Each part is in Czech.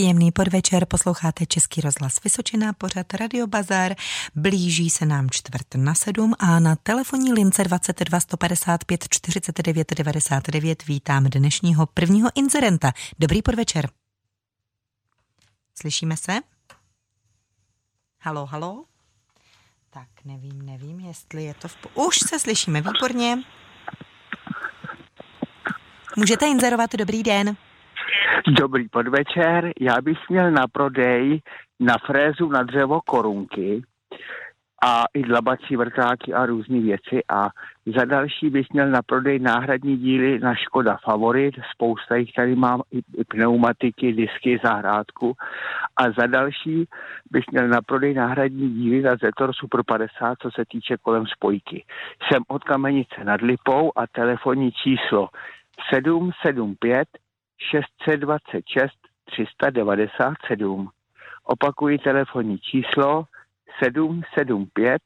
Příjemný podvečer, posloucháte Český rozhlas Vysočina, pořad Radio Bazar. Blíží se nám čtvrt na sedm a na telefonní lince 22 155 49 99 vítám dnešního prvního inzerenta. Dobrý podvečer. Slyšíme se? Halo, halo? Tak nevím, nevím, jestli je to v... Už se slyšíme, výborně. Můžete inzerovat, dobrý den. Dobrý podvečer, já bych měl na prodej na frézu na dřevo korunky a i dlabací vrtáky a různé věci. A za další bych měl na prodej náhradní díly na Škoda Favorit, spousta jich tady mám, i, pneumatiky, disky, zahrádku. A za další bych měl na prodej náhradní díly na Zetor Super 50, co se týče kolem spojky. Jsem od Kamenice nad Lipou a telefonní číslo 775 626 397. Opakuji telefonní číslo 775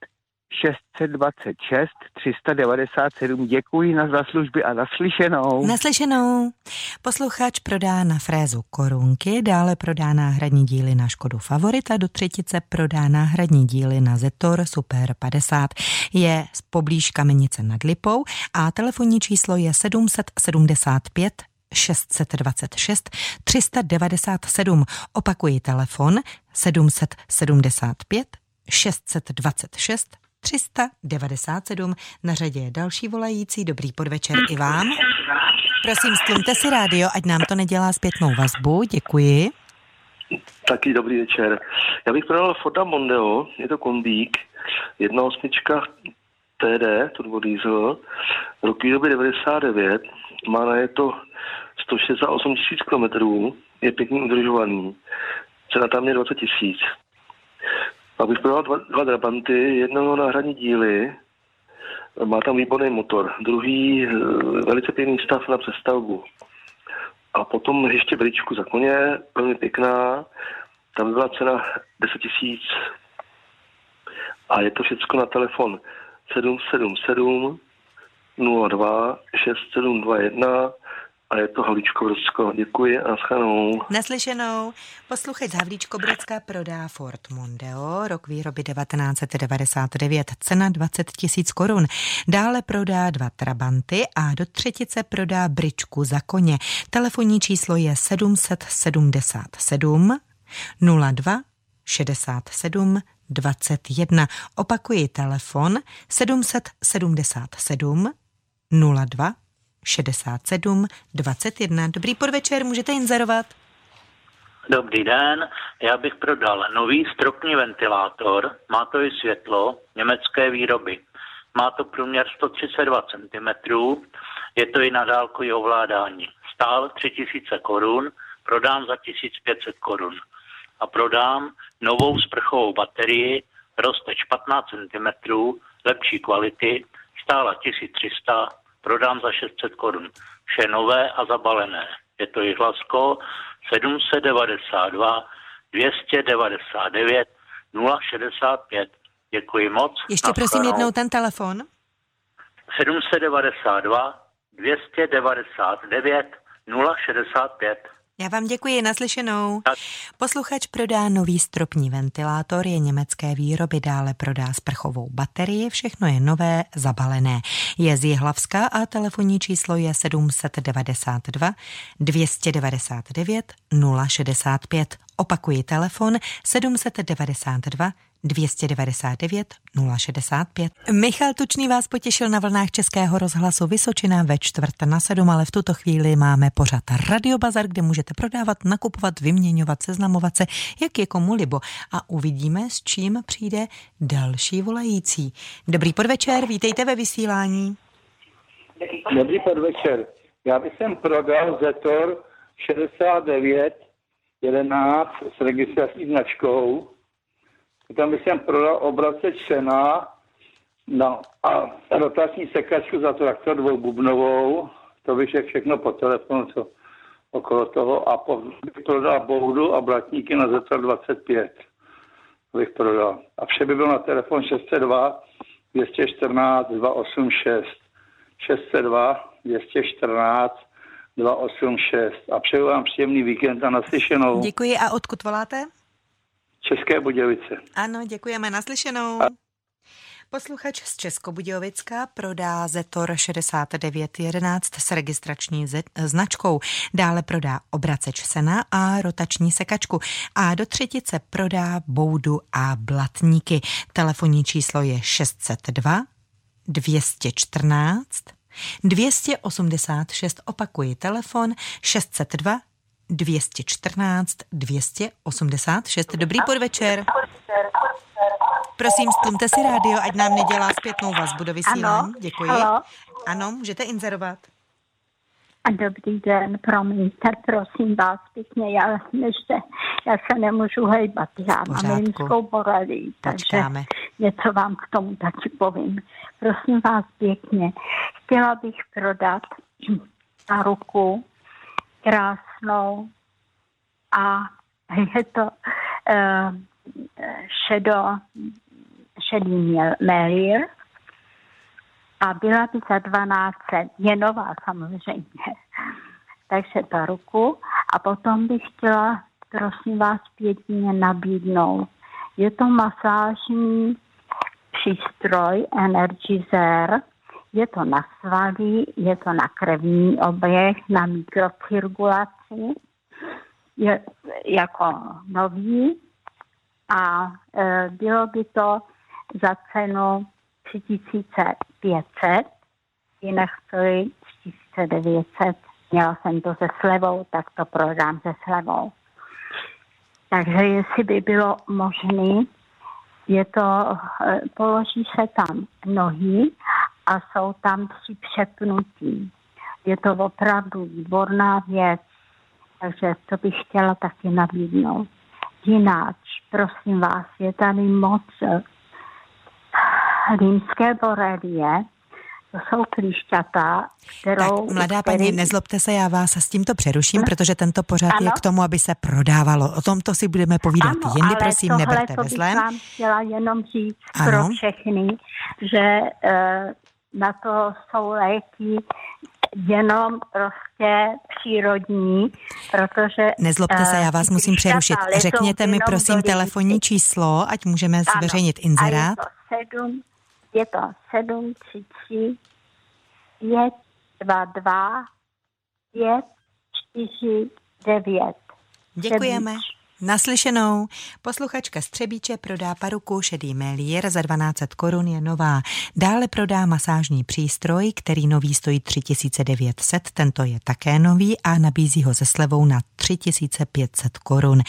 626 397. Děkuji na zaslužby a naslyšenou. Naslyšenou. Posluchač prodá na frézu korunky, dále prodá náhradní díly na Škodu Favorita, do třetice prodá náhradní díly na Zetor Super 50. Je z poblíž Kamenice nad Lipou a telefonní číslo je 775 626 397. Opakuji telefon 775 626 397. Na řadě je další volající. Dobrý podvečer i vám. Prosím, stlumte si rádio, ať nám to nedělá zpětnou vazbu. Děkuji. Taky dobrý večer. Já bych prodal Forda Mondeo, je to kombík, jedna osmička TD, turbo diesel, roky doby 99, má na je to 168 tisíc kilometrů, je pěkně udržovaný, cena tam je 20 tisíc. Abych prodal dva, dva Drabanty, jedno náhradní díly, má tam výborný motor, druhý eh, velice pěkný stav na přestavbu. A potom ještě bričku za koně, velmi pěkná, tam byla cena 10 tisíc a je to všechno na telefon 777 02 6721 a je to Havlíčko Brodsko. Děkuji a schanou. Naslyšenou. Posluchač Havlíčko Brodska prodá Ford Mondeo, rok výroby 1999, cena 20 tisíc korun. Dále prodá dva Trabanty a do třetice prodá bričku za koně. Telefonní číslo je 777 02 67 21. Opakuji telefon 777 02 67 21. Dobrý podvečer, můžete inzerovat. Dobrý den, já bych prodal nový stropní ventilátor, má to i světlo, německé výroby. Má to průměr 132 cm, je to i na dálkový ovládání. Stál 3000 korun, prodám za 1500 korun. A prodám novou sprchovou baterii, rozteč 15 cm, lepší kvality, stála 1300, prodám za 600 korun. Vše nové a zabalené. Je to Jihlasko 792 299 065. Děkuji moc. Ještě prosím jednou ten telefon. 792 299 065. Já vám děkuji, naslyšenou. Posluchač prodá nový stropní ventilátor, je německé výroby, dále prodá sprchovou baterii, všechno je nové, zabalené. Je z Jihlavska a telefonní číslo je 792 299 065. Opakuji telefon 792 299 065. Michal Tučný vás potěšil na vlnách Českého rozhlasu Vysočina ve čtvrt na sedm, ale v tuto chvíli máme pořad Radio Bazar, kde můžete prodávat, nakupovat, vyměňovat, seznamovat se, jak je komu libo. A uvidíme, s čím přijde další volající. Dobrý podvečer, vítejte ve vysílání. Dobrý podvečer. Já bych sem prodal Zetor 69 11 s registrační značkou tam jsem prodal obrace Čena no, a rotační sekačku za traktor dvoububnovou. To bych řekl všechno po telefonu, co okolo toho. A po, bych prodal boudu a blatníky na Zetor 25. To bych prodal. A vše by bylo na telefon 602 214 286. 602 214 286. A přeju vám příjemný víkend a naslyšenou. Děkuji. A odkud voláte? České Budějovice. Ano, děkujeme. Naslyšenou. A... Posluchač z Českobudějovicka prodá Zetor 6911 s registrační značkou. Dále prodá obraceč sena a rotační sekačku. A do třetice prodá boudu a blatníky. Telefonní číslo je 602 214 286. Opakuji telefon 602 214 286. Dobrý podvečer. Prosím, stlumte si rádio, ať nám nedělá zpětnou vazbu do vysílání. Ano, Děkuji. Halo. Ano, můžete inzerovat. A dobrý den, promiňte, prosím vás pěkně, já, ještě, já se nemůžu hejbat, já mám rimskou borelii, takže něco vám k tomu taky povím. Prosím vás pěkně, chtěla bych prodat na ruku krásnou a je to uh, šedo, šedý melír a byla by za 12 je nová samozřejmě. Takže ta ruku a potom bych chtěla, prosím vás, pěkně nabídnout. Je to masážní přístroj Energizer, je to na svaly, je to na krevní oběh, na mikrocirkulaci, je jako nový a e, bylo by to za cenu 3500, jinak stojí 3900. Měla jsem to se slevou, tak to prodám se slevou. Takže jestli by bylo možné, je to, e, položí se tam nohy a jsou tam tři přepnutí. Je to opravdu výborná věc, takže to bych chtěla taky nabídnout. Jináč, prosím vás, je tady moc rýmské borelie, to jsou klíšťata, kterou... Tak, mladá který... paní, nezlobte se, já vás s tímto přeruším, hm? protože tento pořad ano? je k tomu, aby se prodávalo. O tomto si budeme povídat ano, jindy, prosím, tohle neberte to ve zlém. vám chtěla jenom říct ano? pro všechny, že uh, na to jsou léky jenom prostě přírodní, protože... Nezlobte se, já vás musím přerušit. Řekněte mi prosím telefonní číslo, ať můžeme zveřejnit inzerát. Je to 7, je to 7, 3, 3, 5, 2, 2, 5, 4, 9. Děkujeme. 7. Naslyšenou. Posluchačka Střebíče prodá paruku šedý melír za 1200 korun je nová. Dále prodá masážní přístroj, který nový stojí 3900, tento je také nový a nabízí ho se slevou na 3500 korun.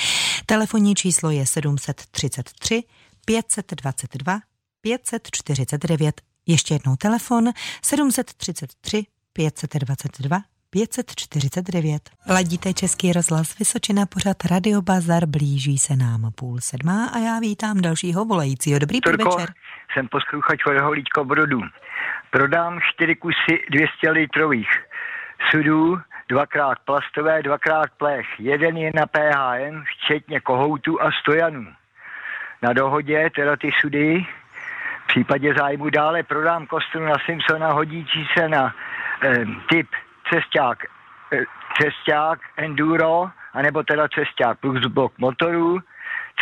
Telefonní číslo je 733 522 549. Ještě jednou telefon 733 522 549. Ladíte Český rozhlas Vysočina, pořad Radio Bazar, blíží se nám půl sedmá a já vítám dalšího volajícího. Dobrý Turko, podvečer. jsem posluchač Holíčko Brodu. Prodám čtyři kusy 200 litrových sudů, dvakrát plastové, dvakrát plech. Jeden je na PHM, včetně kohoutu a stojanů. Na dohodě teda ty sudy, v případě zájmu dále prodám kostru na Simpsona, hodící se na eh, typ cesták, eh, cesták enduro, anebo teda cesták plus blok motorů.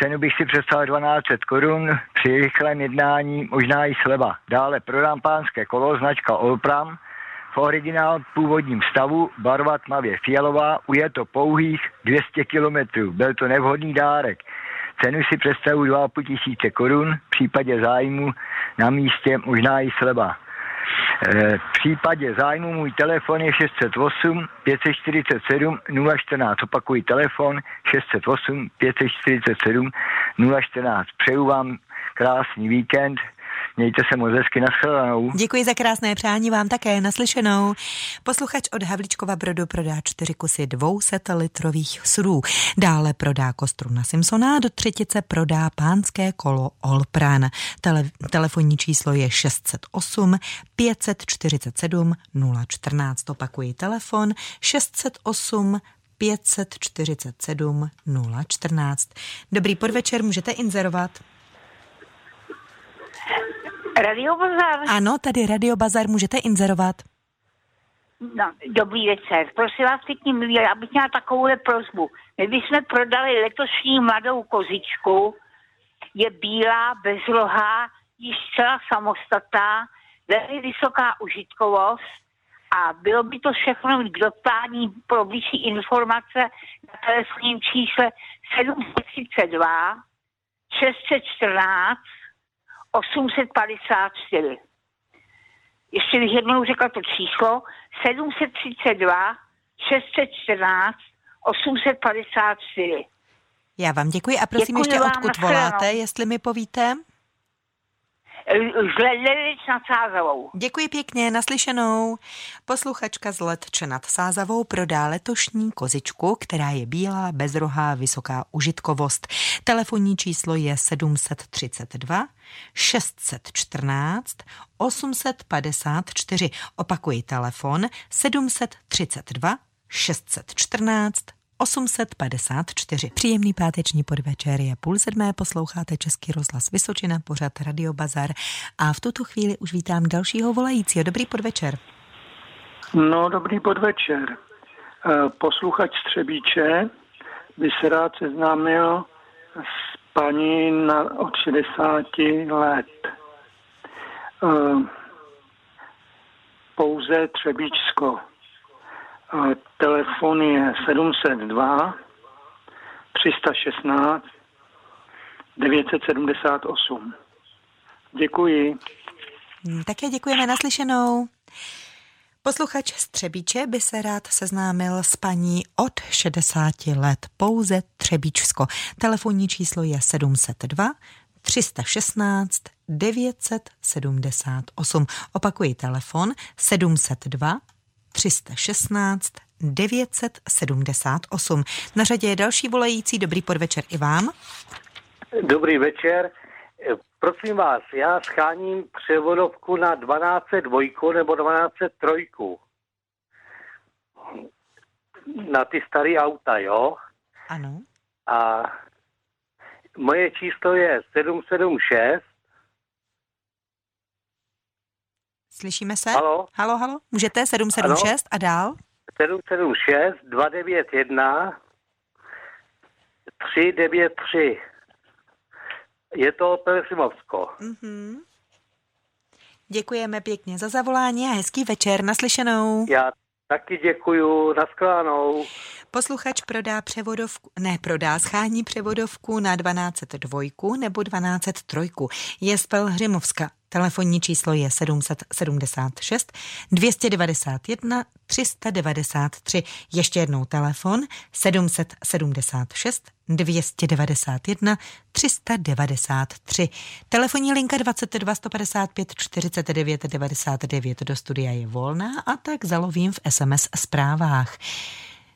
Cenu bych si představil 1200 korun, při rychlém jednání možná i sleva. Dále prodám pánské kolo, značka Olpram, v originál původním stavu, barva tmavě fialová, to pouhých 200 kilometrů. Byl to nevhodný dárek. Cenu si představuji 2,5 tisíce korun, v případě zájmu na místě možná i sleva. Eh, v případě zájmu můj telefon je 608 547 014. Opakuji telefon 608 547 014. Přeju vám krásný víkend. Mějte se moc hezky nashledanou. Děkuji za krásné přání vám také naslyšenou. Posluchač od Havličkova Brodu prodá čtyři kusy 200 litrových sudů. Dále prodá kostru na Simpsona do třetice prodá pánské kolo Olpran. Tele, telefonní číslo je 608 547 014. Opakuji telefon 608 547 014. Dobrý podvečer, můžete inzerovat. Radio Bazar? Ano, tady Radio Bazar můžete inzerovat. No, dobrý večer. Prosím vás pěkně, milí, já bych měla takovou prozbu. My bychom prodali letošní mladou kozičku, je bílá, bezlohá, již zcela samostatná, velmi vysoká užitkovost a bylo by to všechno k dopání pro vyšší informace na telefonním čísle 732 614 854. Ještě bych jednou řekla to číslo 732 614 854. Já vám děkuji a prosím děkuji ještě odkud voláte, jestli mi povíte. Nad Sázavou. Děkuji pěkně, naslyšenou. Posluchačka z Letče nad Sázavou prodá letošní kozičku, která je bílá, bezrohá, vysoká užitkovost. Telefonní číslo je 732 614 854. Opakuji telefon 732 614 854. Příjemný páteční podvečer je půl sedmé, posloucháte Český rozhlas Vysočina, pořad Radio Bazar a v tuto chvíli už vítám dalšího volajícího. Dobrý podvečer. No, dobrý podvečer. Eh, posluchač Střebíče by se rád seznámil s paní na, od 60 let. Eh, pouze Třebíčsko telefon je 702 316 978. Děkuji. Hmm, také děkujeme naslyšenou. Posluchač z Třebíče by se rád seznámil s paní od 60 let, pouze Třebíčsko. Telefonní číslo je 702 316 978. Opakuji telefon 702 316 978. Na řadě je další volající. Dobrý podvečer i vám. Dobrý večer. Prosím vás, já scháním převodovku na 1202 nebo 1203. Na ty staré auta, jo? Ano. A moje číslo je 776 Slyšíme se? Halo? Halo, halo? Můžete? 776 ano? a dál? 776 291 393. Je to Pelesimovsko. Mm-hmm. Děkujeme pěkně za zavolání a hezký večer. Naslyšenou. Já taky děkuju. Nasklánou. Posluchač prodá převodovku, ne prodá, schání převodovku na 1202 nebo 1203. Je z Pelhřimovska. Telefonní číslo je 776 291 393. Ještě jednou telefon 776 291 393. Telefonní linka 22 155 49 99 do studia je volná a tak zalovím v SMS zprávách.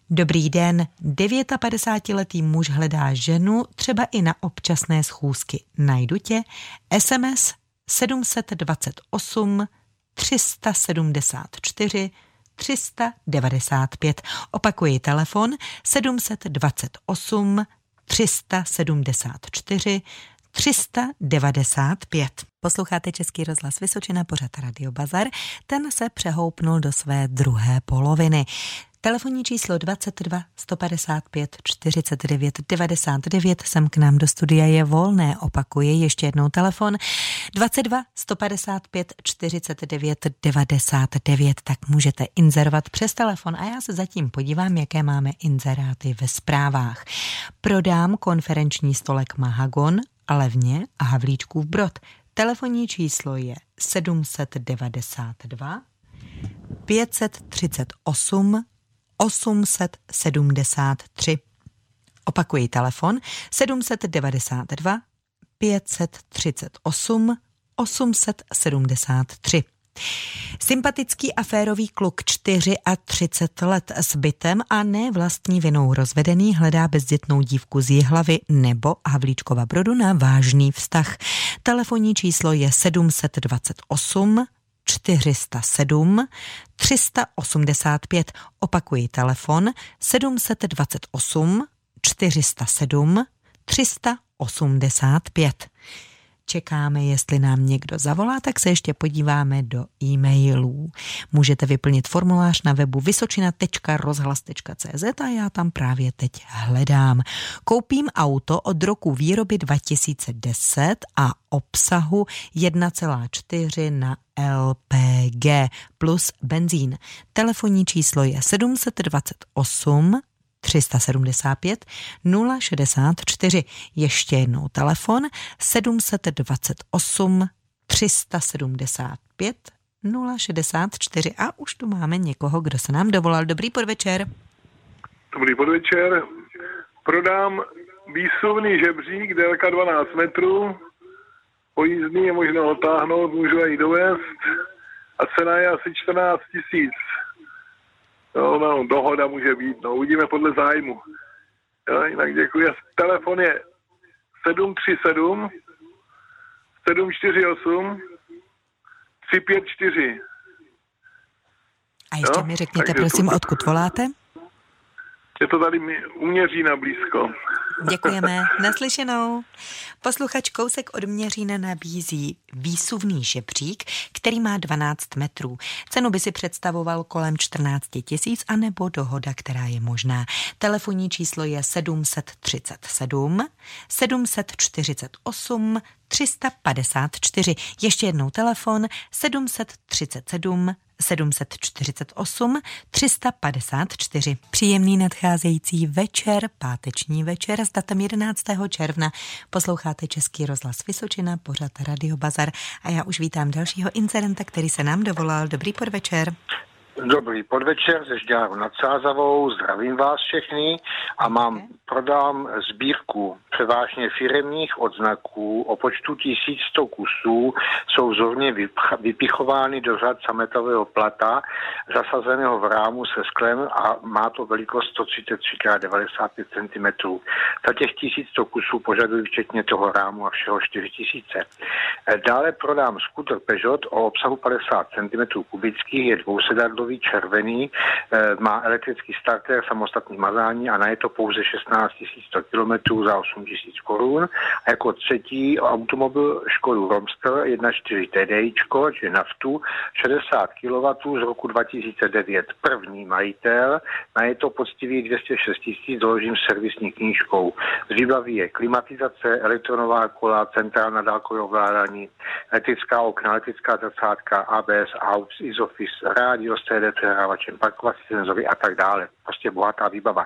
Dobrý den, 59-letý muž hledá ženu třeba i na občasné schůzky. Najdu tě, SMS 728 374 395. Opakuji telefon 728 374 395. Posloucháte Český rozhlas Vysočina, pořad Radio Bazar. Ten se přehoupnul do své druhé poloviny. Telefonní číslo 22 155 49 99 sem k nám do studia je volné. Opakuji ještě jednou telefon 22 155 49 99, tak můžete inzerovat přes telefon a já se zatím podívám, jaké máme inzeráty ve zprávách. Prodám konferenční stolek Mahagon levně a Havlíčkův Brod. Telefonní číslo je 792 538 873. Opakuji telefon 792 538 873. Sympatický aférový kluk 34 let s bytem a ne vlastní vinou rozvedený hledá bezdětnou dívku z Jihlavy nebo Havlíčkova Brodu na vážný vztah. Telefonní číslo je 728 407 385. Opakuji telefon 728 407 385. čekáme, jestli nám někdo zavolá, tak se ještě podíváme do e-mailů. Můžete vyplnit formulář na webu vysočina.rozhlas.cz a já tam právě teď hledám. Koupím auto od roku výroby 2010 a obsahu 1,4 na LPG plus benzín. Telefonní číslo je 728 375 064. Ještě jednou telefon 728 375 064 a už tu máme někoho, kdo se nám dovolal. Dobrý podvečer. Dobrý podvečer. Prodám výsuvný žebřík, délka 12 metrů, pojízdný je možno otáhnout, můžu i dovést a cena je asi 14 tisíc. No, no, dohoda může být, no, uvidíme podle zájmu. Jo, jinak děkuji. Telefon je 737 748 354. A ještě jo? mi řekněte, Takže prosím, odkud voláte? Je to tady uměří na blízko. Děkujeme. Naslyšenou. Posluchač Kousek od Měřína nabízí výsuvný žebřík, který má 12 metrů. Cenu by si představoval kolem 14 tisíc, anebo dohoda, která je možná. Telefonní číslo je 737 748 354. Ještě jednou telefon 737 748 354. Příjemný nadcházející večer, páteční večer s datem 11. června. Posloucháte Český rozhlas Vysočina, pořad Radio Bazar a já už vítám dalšího incidenta, který se nám dovolal. Dobrý podvečer. Dobrý podvečer ze Žďáru nad Sázavou, zdravím vás všechny a mám, prodám sbírku převážně firemních odznaků o počtu 1100 kusů, jsou vzorně vypichovány do řad sametového plata, zasazeného v rámu se sklem a má to velikost 133 x 95 cm. Za těch 1100 kusů požaduji včetně toho rámu a všeho 4000. Dále prodám skuter Peugeot o obsahu 50 cm kubických, je dvousedadlový modelový červený, eh, má elektrický starter, samostatný mazání a na je to pouze 16 100 km za 8 000 korun. A jako třetí automobil Škodu Romster 1.4 TDI, čiže naftu, 60 kW z roku 2009. První majitel, na je to poctivý 206 tisíc, doložím servisní knížkou. Z výbavy je klimatizace, elektronová kola, centrálna dálkové ovládání, elektrická okna, elektrická zrcátka, ABS, AUX, ISOFIS, rádio, CD přehrávačem, parkovací senzory a tak dále. Prostě bohatá výbava.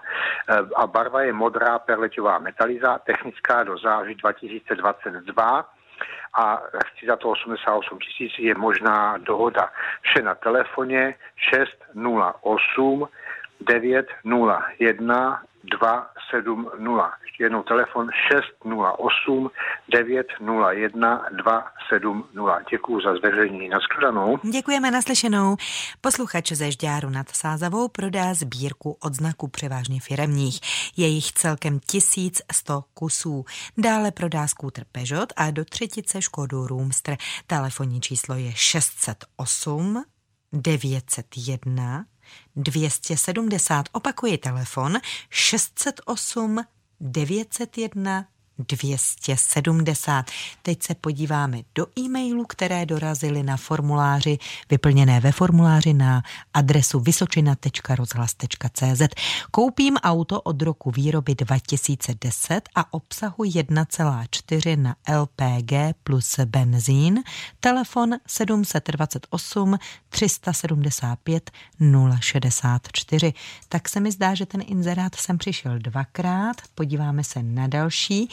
E, a barva je modrá perleťová metaliza, technická do září 2022 a chci za to 88 tisíc, je možná dohoda. Vše na telefoně 608 901 270. Ještě jednou telefon 608 901 270. Děkuji za zveřejnění. Naschledanou. Děkujeme naslyšenou. Posluchač ze Žďáru nad Sázavou prodá sbírku odznaků převážně firemních. Je jich celkem 1100 kusů. Dále prodá skútr Peugeot a do třetice Škodu Roomster. Telefonní číslo je 608 901 270. Opakuji telefon 608 901 270. Teď se podíváme do e-mailů, které dorazily na formuláři, vyplněné ve formuláři na adresu vysočina.rozhlas.cz. Koupím auto od roku výroby 2010 a obsahu 1,4 na LPG plus benzín. Telefon 728 375 064. Tak se mi zdá, že ten inzerát sem přišel dvakrát. Podíváme se na další.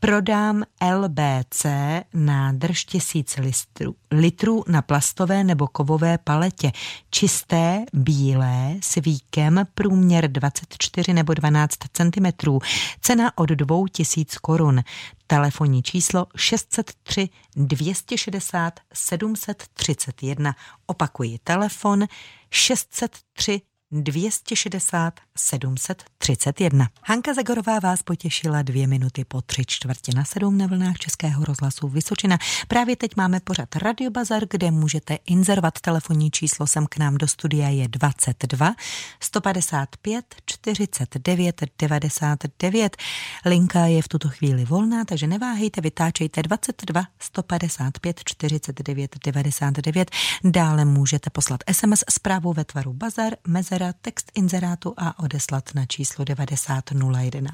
Prodám LBC nádrž tisíc litrů, litrů na plastové nebo kovové paletě. Čisté, bílé, s víkem, průměr 24 nebo 12 cm. Cena od 2000 korun. Telefonní číslo 603 260 731. Opakuji telefon 603 260 731. Hanka Zagorová vás potěšila dvě minuty po tři čtvrtě na sedm na vlnách Českého rozhlasu Vysočina. Právě teď máme pořad Radio Bazar, kde můžete inzerovat telefonní číslo sem k nám do studia je 22 155 49 99. Linka je v tuto chvíli volná, takže neváhejte, vytáčejte 22 155 49 99. Dále můžete poslat SMS zprávu ve tvaru Bazar, Mezera, text inzerátu a odeslat na číslo 90 011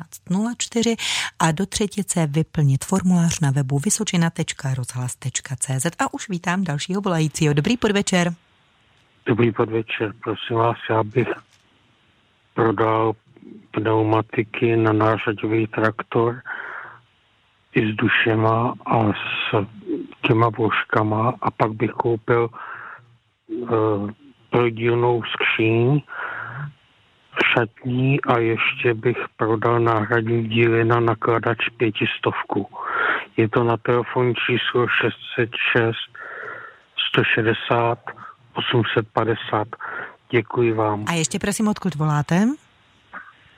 04 a do třetice vyplnit formulář na webu vysočina.rozhlas.cz a už vítám dalšího volajícího. Dobrý podvečer. Dobrý podvečer, prosím vás, já bych prodal pneumatiky na nářadový traktor i s dušema a s těma vložkama a pak bych koupil uh, prodílnou skříň šatní a ještě bych prodal náhradní díly na nakladač pětistovku. Je to na telefon číslo 606 160 850. Děkuji vám. A ještě prosím, odkud voláte?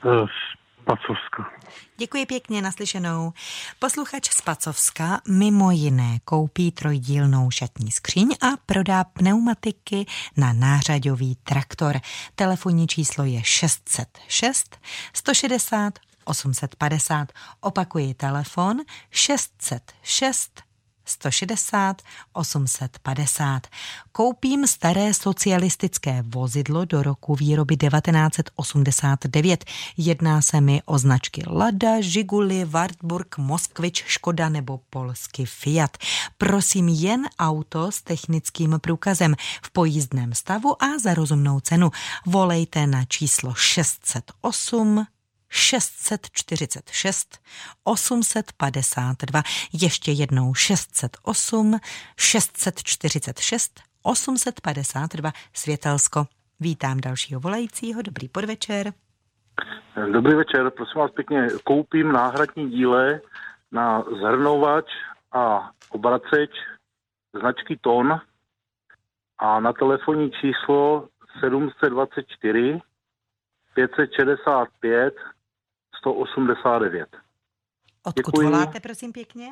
Z Pacovska. Děkuji pěkně naslyšenou. Posluchač z Pacovska mimo jiné koupí trojdílnou šatní skříň a prodá pneumatiky na nářadový traktor. Telefonní číslo je 606 160 850. Opakuji telefon 606 160 850. Koupím staré socialistické vozidlo do roku výroby 1989. Jedná se mi o značky Lada, Žiguli, Wartburg, Moskvič, Škoda nebo polský Fiat. Prosím jen auto s technickým průkazem v pojízdném stavu a za rozumnou cenu. Volejte na číslo 608 646 852, ještě jednou 608 646 852 Světelsko. Vítám dalšího volajícího, dobrý podvečer. Dobrý večer, prosím vás pěkně, koupím náhradní díle na zhrnovač a obraceč značky TON a na telefonní číslo 724 565 189. Odkud Děkuji. voláte, prosím pěkně?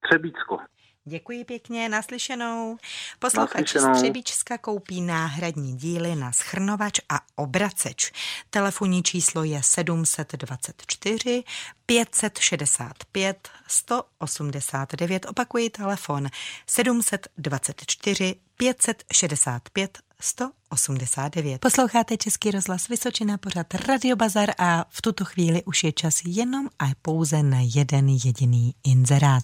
Třebícko. Děkuji pěkně, naslyšenou. Posluchač z Třebíčska koupí náhradní díly na schrnovač a obraceč. Telefonní číslo je 724 565 189. Opakuji telefon 724 565 189. Posloucháte Český rozhlas Vysočina, pořad Radio Bazar a v tuto chvíli už je čas jenom a pouze na jeden jediný inzerát.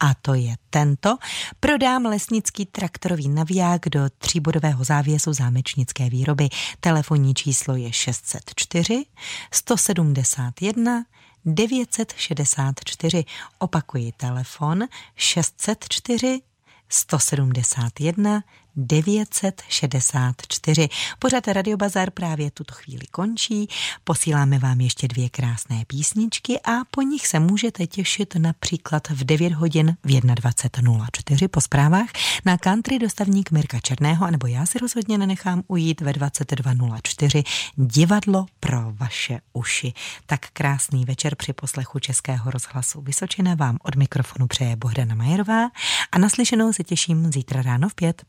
A to je tento. Prodám lesnický traktorový naviják do tříbodového závěsu zámečnické výroby. Telefonní číslo je 604 171 964. Opakuji telefon 604 171 964. Pořad Radio Bazar právě tuto chvíli končí. Posíláme vám ještě dvě krásné písničky a po nich se můžete těšit například v 9 hodin v 21.04 po zprávách na country dostavník Mirka Černého, nebo já si rozhodně nenechám ujít ve 22.04 divadlo pro vaše uši. Tak krásný večer při poslechu Českého rozhlasu Vysočina vám od mikrofonu přeje Bohdana Majerová a naslyšenou se těším zítra ráno v pět.